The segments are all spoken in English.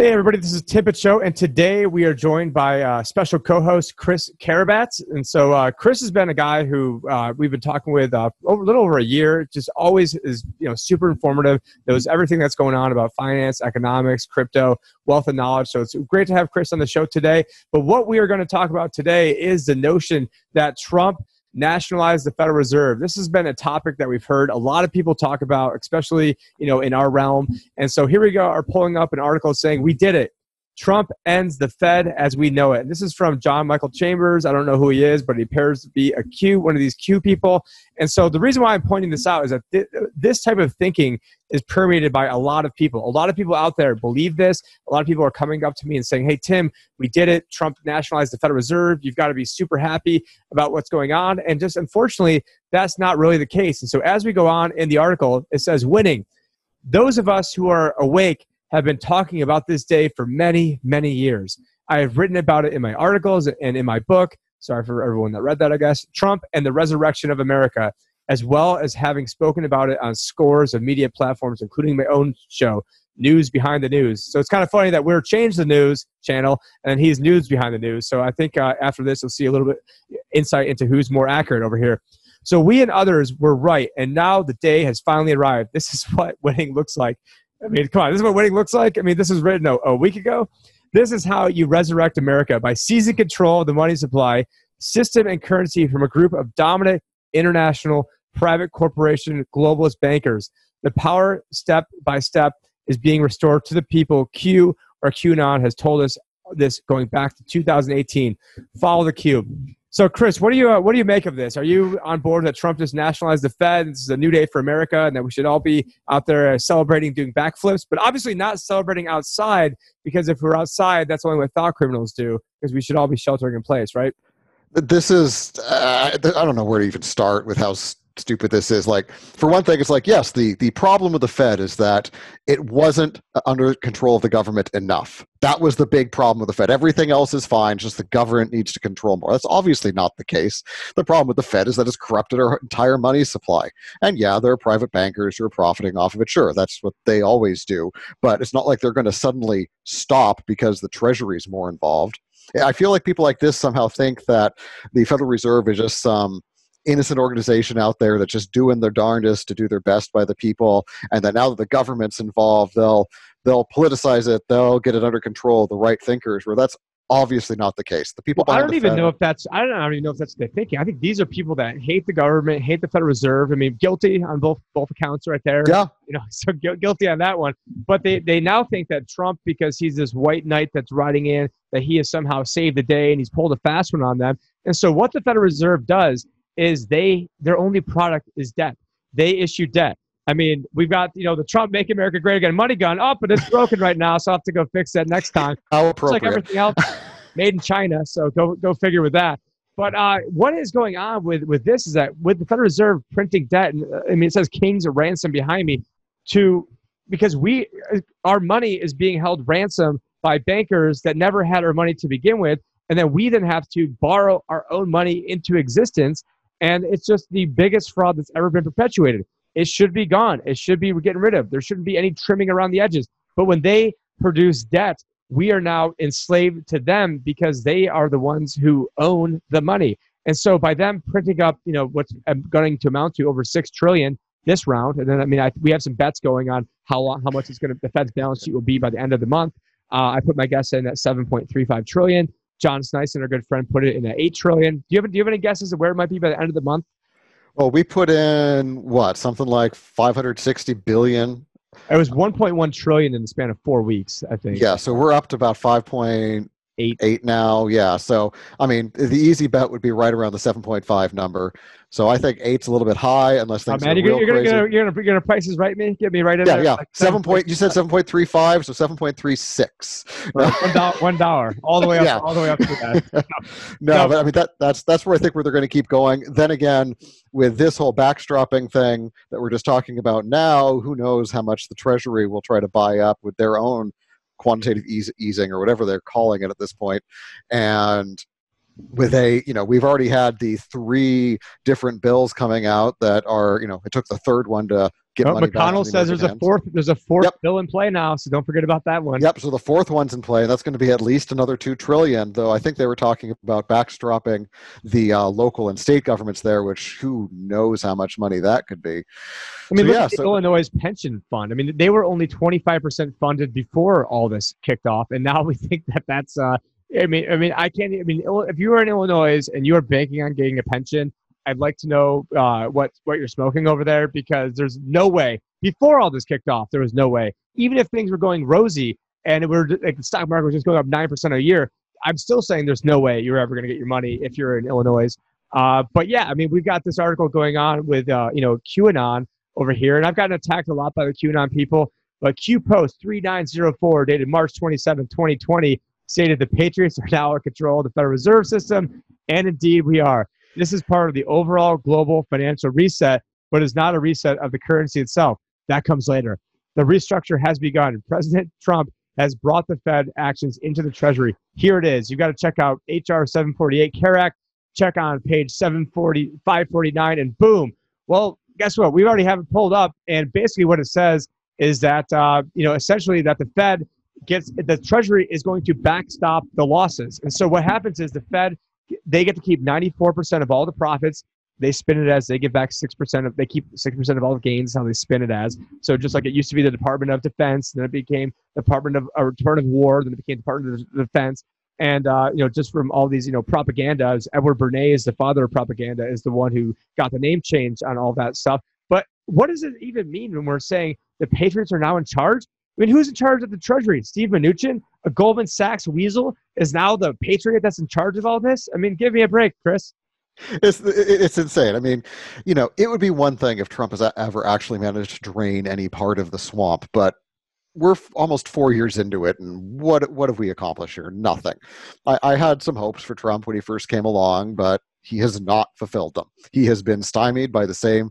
Hey, everybody, this is Tippett Show, and today we are joined by uh, special co host Chris Karabats. And so, uh, Chris has been a guy who uh, we've been talking with uh, over, a little over a year, just always is you know super informative, knows everything that's going on about finance, economics, crypto, wealth, and knowledge. So, it's great to have Chris on the show today. But what we are going to talk about today is the notion that Trump nationalize the Federal Reserve. This has been a topic that we've heard a lot of people talk about, especially you know in our realm. And so here we go, are pulling up an article saying we did it. Trump ends the Fed as we know it. This is from John Michael Chambers. I don't know who he is, but he appears to be a Q, one of these Q people. And so the reason why I'm pointing this out is that th- this type of thinking is permeated by a lot of people. A lot of people out there believe this. A lot of people are coming up to me and saying, Hey, Tim, we did it. Trump nationalized the Federal Reserve. You've got to be super happy about what's going on. And just unfortunately, that's not really the case. And so as we go on in the article, it says winning. Those of us who are awake have been talking about this day for many, many years. I have written about it in my articles and in my book. Sorry for everyone that read that, I guess. Trump and the Resurrection of America, as well as having spoken about it on scores of media platforms, including my own show, News Behind the News. So it's kind of funny that we're Change the News channel and he's News Behind the News. So I think uh, after this, you'll see a little bit insight into who's more accurate over here. So we and others were right, and now the day has finally arrived. This is what winning looks like. I mean, come on, this is what winning looks like. I mean, this was written a, a week ago. This is how you resurrect America by seizing control of the money supply, system, and currency from a group of dominant international private corporation globalist bankers. The power, step by step, is being restored to the people. Q or QAnon has told us this going back to 2018. Follow the Q. So, Chris, what do you uh, what do you make of this? Are you on board that Trump just nationalized the Fed? This is a new day for America, and that we should all be out there celebrating, doing backflips, but obviously not celebrating outside because if we're outside, that's only what thought criminals do. Because we should all be sheltering in place, right? This is uh, I don't know where to even start with how stupid this is like for one thing it's like yes the the problem with the fed is that it wasn't uh, under control of the government enough. That was the big problem with the fed. Everything else is fine just the government needs to control more. That's obviously not the case. The problem with the fed is that it's corrupted our entire money supply. And yeah there are private bankers who are profiting off of it. Sure that's what they always do. But it's not like they're going to suddenly stop because the treasury is more involved. I feel like people like this somehow think that the Federal Reserve is just some innocent organization out there that's just doing their darndest to do their best by the people and that now that the government's involved they'll they'll politicize it they'll get it under control the right thinkers where that's obviously not the case. The people well, i don't even Fed, know if that's i don't, I don't even know if that's their thinking. I think these are people that hate the government hate the federal reserve. I mean guilty on both both accounts right there. Yeah. You know so guilty on that one. But they they now think that trump because he's this white knight that's riding in that he has somehow saved the day and he's pulled a fast one on them. And so what the federal reserve does is they their only product is debt. They issue debt. I mean, we've got you know the Trump "Make America Great Again" money gun. Oh, but it's broken right now, so I will have to go fix that next time. How appropriate. It's like everything else, made in China. So go go figure with that. But uh, what is going on with with this is that with the Federal Reserve printing debt, and uh, I mean it says kings ransom behind me, to because we our money is being held ransom by bankers that never had our money to begin with, and then we then have to borrow our own money into existence and it's just the biggest fraud that's ever been perpetuated. It should be gone. It should be getting rid of. There shouldn't be any trimming around the edges. But when they produce debt, we are now enslaved to them because they are the ones who own the money. And so by them printing up, you know, what's going to amount to over six trillion this round, and then I mean, I, we have some bets going on how long, how much it's going to the Fed's balance sheet will be by the end of the month. Uh, I put my guess in at 7.35 trillion. John Sneisen, our good friend, put it in at eight trillion. Do you have do you have any guesses of where it might be by the end of the month? Well, we put in what something like 560 billion. It was 1.1 trillion in the span of four weeks, I think. Yeah, so we're up to about 5.8 eight Eight now. Yeah, so I mean, the easy bet would be right around the 7.5 number. So I think eight's a little bit high unless things oh, man, are you're, real you're crazy. Gonna, you're gonna you're gonna prices right me. Get me right in yeah, there. Yeah, like seven point. You said seven point three five, so seven point three six. one dollar, all the way up, yeah. all the way up to that. No, no, but I mean that that's that's where I think where they're going to keep going. Then again, with this whole backstopping thing that we're just talking about now, who knows how much the Treasury will try to buy up with their own quantitative easing or whatever they're calling it at this point, and with a you know we've already had the three different bills coming out that are you know it took the third one to get Oh, money McConnell says there's hands. a fourth. There's a fourth Yep. bill in play now, so don't forget about that one. Yep. So the fourth one's in play. That's going to be at least another two trillion. Though I think they were talking about backstopping the uh, local and state governments there, which who knows how much money that could be. I mean, So, look yeah, at so- Illinois pension fund. I mean, they were only 25% funded before all this kicked off, and now we think that that's. Uh, I mean, I mean, I can't. I mean, if you are in Illinois and you are banking on getting a pension, I'd like to know uh, what what you're smoking over there because there's no way before all this kicked off. There was no way. Even if things were going rosy and it were like the stock market was just going up nine percent a year, I'm still saying there's no way you're ever going to get your money if you're in Illinois. Uh, but yeah, I mean, we've got this article going on with uh, you know QAnon over here, and I've gotten attacked a lot by the QAnon people. But Q Post 3904, dated March 27, 2020, stated the Patriots are now in control of the Federal Reserve System, and indeed we are. This is part of the overall global financial reset, but is not a reset of the currency itself. That comes later. The restructure has begun. President Trump has brought the Fed actions into the Treasury. Here it is. You've got to check out HR 748 CARE Act. Check on page 740, 549, and boom. Well, guess what? We already have it pulled up, and basically what it says is that uh, you know essentially that the Fed gets the Treasury is going to backstop the losses, and so what happens is the Fed they get to keep 94% of all the profits. They spin it as they give back six percent of they keep six percent of all the gains. How they spin it as so just like it used to be the Department of Defense, then it became Department of or Department of War, then it became Department of Defense, and uh, you know just from all these you know propagandas. Edward Bernays, the father of propaganda, is the one who got the name change on all that stuff. But what does it even mean when we're saying the Patriots are now in charge? I mean, who's in charge of the Treasury? Steve Mnuchin, a Goldman Sachs weasel, is now the Patriot that's in charge of all this. I mean, give me a break, Chris. It's it's insane. I mean, you know, it would be one thing if Trump has ever actually managed to drain any part of the swamp, but we're f- almost four years into it, and what what have we accomplished here? Nothing. I, I had some hopes for Trump when he first came along, but he has not fulfilled them. He has been stymied by the same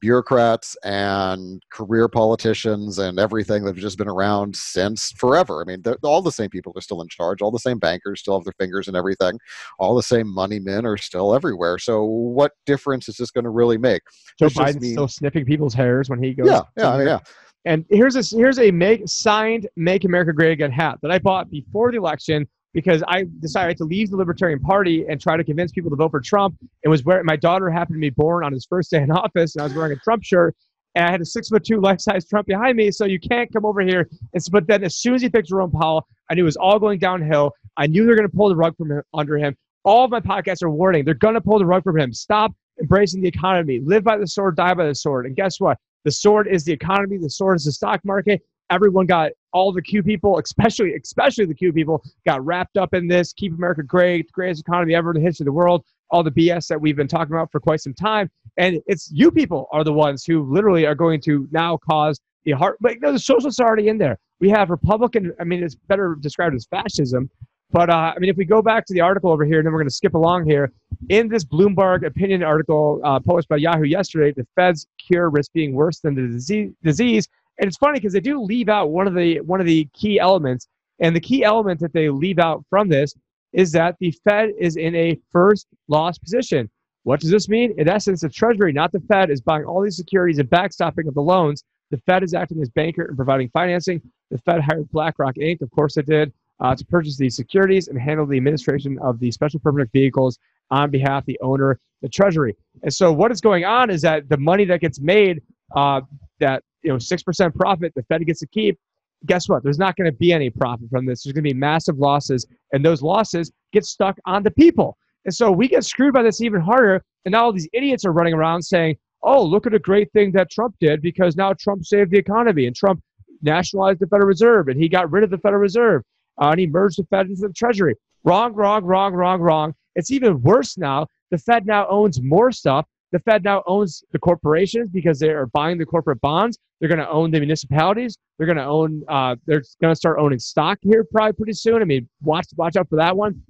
bureaucrats and career politicians and everything that have just been around since forever. I mean, all the same people are still in charge. All the same bankers still have their fingers in everything. All the same money men are still everywhere. So, what difference is this going to really make? Joe This Biden's means- still sniffing people's hairs when he goes. Yeah, yeah, mean, yeah. And here's a here's a make signed "Make America Great Again" hat that I bought before the election because I decided to leave the Libertarian Party and try to convince people to vote for Trump. It was where my daughter happened to be born on his first day in office, and I was wearing a Trump shirt. And I had a six foot two life size Trump behind me, so you can't come over here. And so, but then as soon as he picked Jerome Powell, I knew it was all going downhill. I knew they were going to pull the rug from him, under him. All of my podcasts are warning they're going to pull the rug from him. Stop embracing the economy. Live by the sword, die by the sword. And guess what? The sword is the economy. The sword is the stock market. Everyone got all the Q people, especially especially the Q people, got wrapped up in this. Keep America great, greatest economy ever in the history of the world. All the BS that we've been talking about for quite some time, and it's you people are the ones who literally are going to now cause the heart. No, the socialists are already in there. We have Republican. I mean, it's better described as fascism. But uh, I mean, if we go back to the article over here, and then we're going to skip along here. In this Bloomberg opinion article uh, published by Yahoo yesterday, the Fed's cure risks being worse than the disease. disease. And it's funny because they do leave out one of the one of the key elements, and the key element that they leave out from this is that the Fed is in a first loss position. What does this mean? In essence, the Treasury, not the Fed, is buying all these securities and backstopping of the loans. The Fed is acting as banker and providing financing. The Fed hired BlackRock Inc., of course it did, uh, to purchase these securities and handle the administration of the special purpose vehicles on behalf of the owner, the Treasury. And so what is going on is that the money that gets made, uh, that you know, six percent profit, the Fed gets to keep. Guess what? There's not going to be any profit from this. There's going to be massive losses, and those losses get stuck on the people. And so we get screwed by this even harder. And now all these idiots are running around saying, "Oh, look at a great thing that Trump did because now Trump saved the economy and Trump nationalized the Federal Reserve and he got rid of the Federal Reserve uh, and he merged the Fed into the Treasury." Wrong, wrong, wrong, wrong, wrong. It's even worse now. The Fed now owns more stuff. The Fed now owns the corporations because they are buying the corporate bonds. They're going to own the municipalities. They're going to own. Uh, they're going to start owning stock here probably pretty soon. I mean, watch watch out for that one.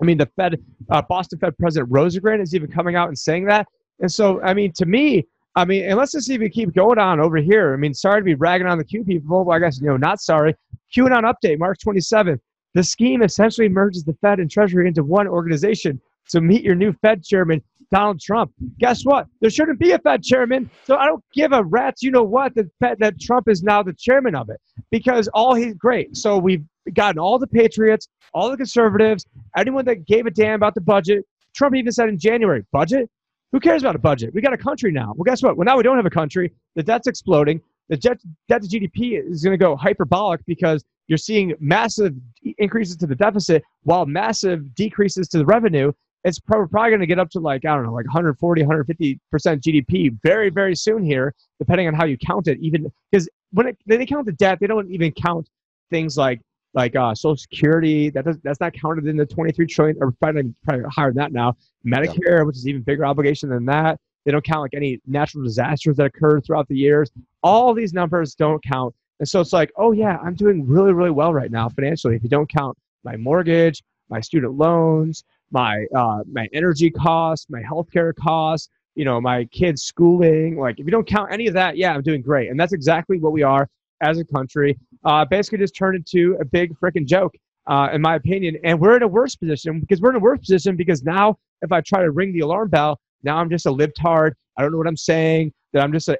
I mean, the Fed, uh, Boston Fed President Rosengren is even coming out and saying that. And so, I mean, to me, I mean, and let's just even keep going on over here. I mean, sorry to be ragging on the Q people. Well, I guess you know, not sorry. QAnon update, March 27th. The scheme essentially merges the Fed and Treasury into one organization. So meet your new Fed chairman, Donald Trump. Guess what? There shouldn't be a Fed chairman. So I don't give a rat's you know what that Fed, that Trump is now the chairman of it because all he's great. So we've gotten all the patriots, all the conservatives, anyone that gave a damn about the budget. Trump even said in January, budget? Who cares about a budget? We got a country now. Well, guess what? Well, now we don't have a country. The debt's exploding. The debt, debt to GDP is going to go hyperbolic because you're seeing massive increases to the deficit while massive decreases to the revenue it's probably, going to get up to like, I don't know, like 140, 150% GDP very, very soon here, depending on how you count it. Even because when it, they count the debt, they don't even count things like like uh, Social Security. That does, that's not counted in the 23 trillion, or probably, probably higher than that now. Medicare, yeah. which is even bigger obligation than that. They don't count like any natural disasters that occurred throughout the years. All these numbers don't count. And so it's like, oh yeah, I'm doing really, really well right now financially. If you don't count my mortgage, my student loans, my uh, my energy costs, my healthcare costs, you know, my kids' schooling. Like, if you don't count any of that, yeah, I'm doing great. And that's exactly what we are as a country. Uh, basically, just turned into a big freaking joke, uh, in my opinion. And we're in a worse position because we're in a worse position because now, if I try to ring the alarm bell, now I'm just a libtard. I don't know what I'm saying. That I'm just a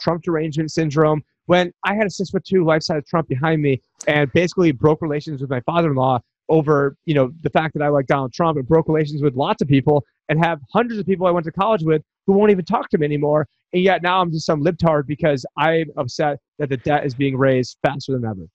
Trump derangement syndrome. When I had a six foot two life size Trump behind me and basically broke relations with my father in law over you know the fact that I like Donald Trump and broke relations with lots of people and have hundreds of people I went to college with who won't even talk to me anymore. And yet now I'm just some libtard because I'm upset that the debt is being raised faster than ever.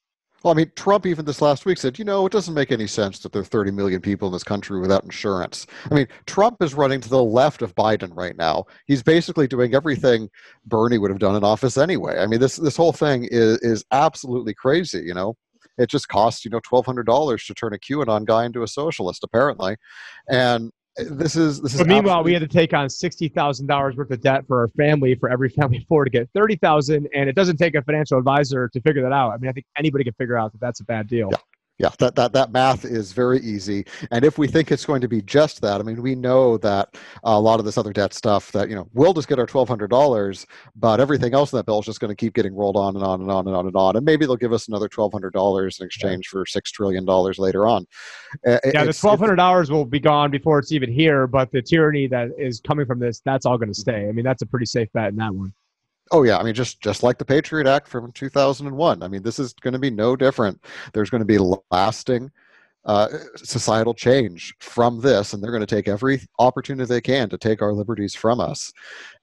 Well, I mean, Trump even this last week said, you know, it doesn't make any sense that there are 30 million people in this country without insurance. I mean, Trump is running to the left of Biden right now. He's basically doing everything Bernie would have done in office anyway. I mean, this this whole thing is is absolutely crazy. You know, it just costs you know twelve hundred dollars to turn a QAnon guy into a socialist, apparently, and eh, this is this is. But meanwhile, we had to take on sixty thousand dollars worth of debt for our family for every family four to get thirty thousand, and it doesn't take a financial advisor to figure that out. I mean, I think anybody can figure out that that's a bad deal. Yeah yeah that, that that math is very easy. And if we think it's going to be just that i mean we know that a lot of this other debt stuff that you know we'll just get our $1200 but everything else in that bill is just going to keep getting rolled on and on and on and on and on. And maybe they'll give us another $1200 in exchange for $6 trillion later on. Yeah the $1200 will be gone before it's even here but the tyranny that is coming from this that's all going to stay. I mean that's a pretty safe bet in that one Oh yeah, I mean just just like the Patriot Act from 2001. I mean this is going to be no different. There's going to be lasting uh, societal change from this, and they're going to take every opportunity they can to take our liberties from us.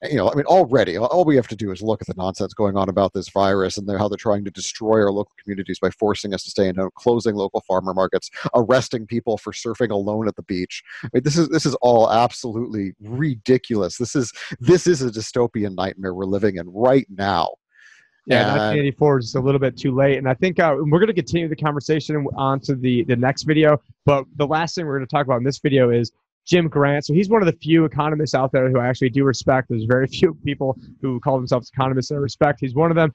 You know, I mean, already, all we have to do is look at the nonsense going on about this virus and how they're trying to destroy our local communities by forcing us to stay in home, closing local farmer markets, arresting people for surfing alone at the beach. I mean, this is this is all absolutely ridiculous. This is this is a dystopian nightmare we're living in right now. Yeah, 1984 is a little bit too late. And I think uh, we're going to continue the conversation on to the, the next video. But the last thing we're going to talk about in this video is Jim Grant. So he's one of the few economists out there who I actually do respect. There's very few people who call themselves economists that I respect. He's one of them.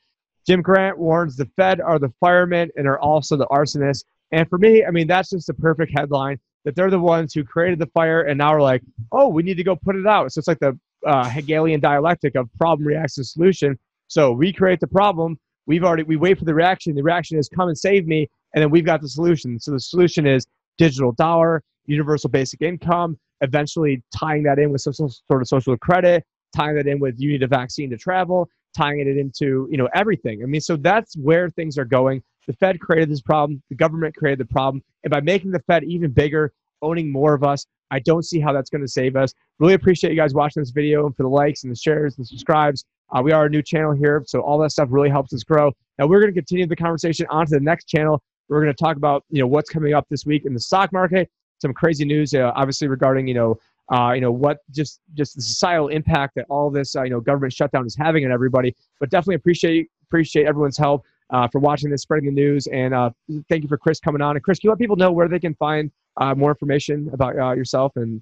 Jim Grant warns the Fed are the firemen and are also the arsonists. And for me, I mean, that's just a perfect headline that they're the ones who created the fire and now we're like, oh, we need to go put it out. So it's like the uh, Hegelian dialectic of problem, reaction, solution so we create the problem. We've already we wait for the reaction. The reaction is come and save me, and then we've got the solution. So the solution is digital dollar, universal basic income, eventually tying that in with some sort of social credit, tying that in with you need a vaccine to travel, tying it into you know everything. I mean, so that's where things are going. The Fed created this problem. The government created the problem, and by making the Fed even bigger, owning more of us, I don't see how that's going to save us. Really appreciate you guys watching this video and for the likes and the shares and the subscribes. Uh, we are a new channel here, so all that stuff really helps us grow. Now we're going to continue the conversation onto the next channel. We're going to talk about you know what's coming up this week in the stock market, some crazy news, uh, obviously regarding you know uh, you know what just just the societal impact that all this uh, you know government shutdown is having on everybody. But definitely appreciate appreciate everyone's help uh, for watching this, spreading the news, and uh, thank you for Chris coming on. And Chris, can you let people know where they can find more information about yourself and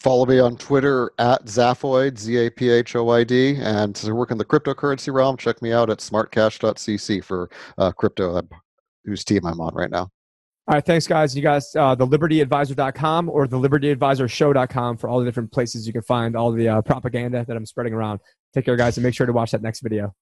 Follow me on Twitter at Zaphoid, Z A P H O I D. And to work in the cryptocurrency realm, check me out at smartcash.cc for uh, crypto, whose team I'm on right now. All right, thanks, guys. You guys, uh, the libertyadvisor.com or the libertyadvisorshow.com for all the different places you can find all the uh, propaganda that I'm spreading around. Take care, guys, and make sure to watch that next video.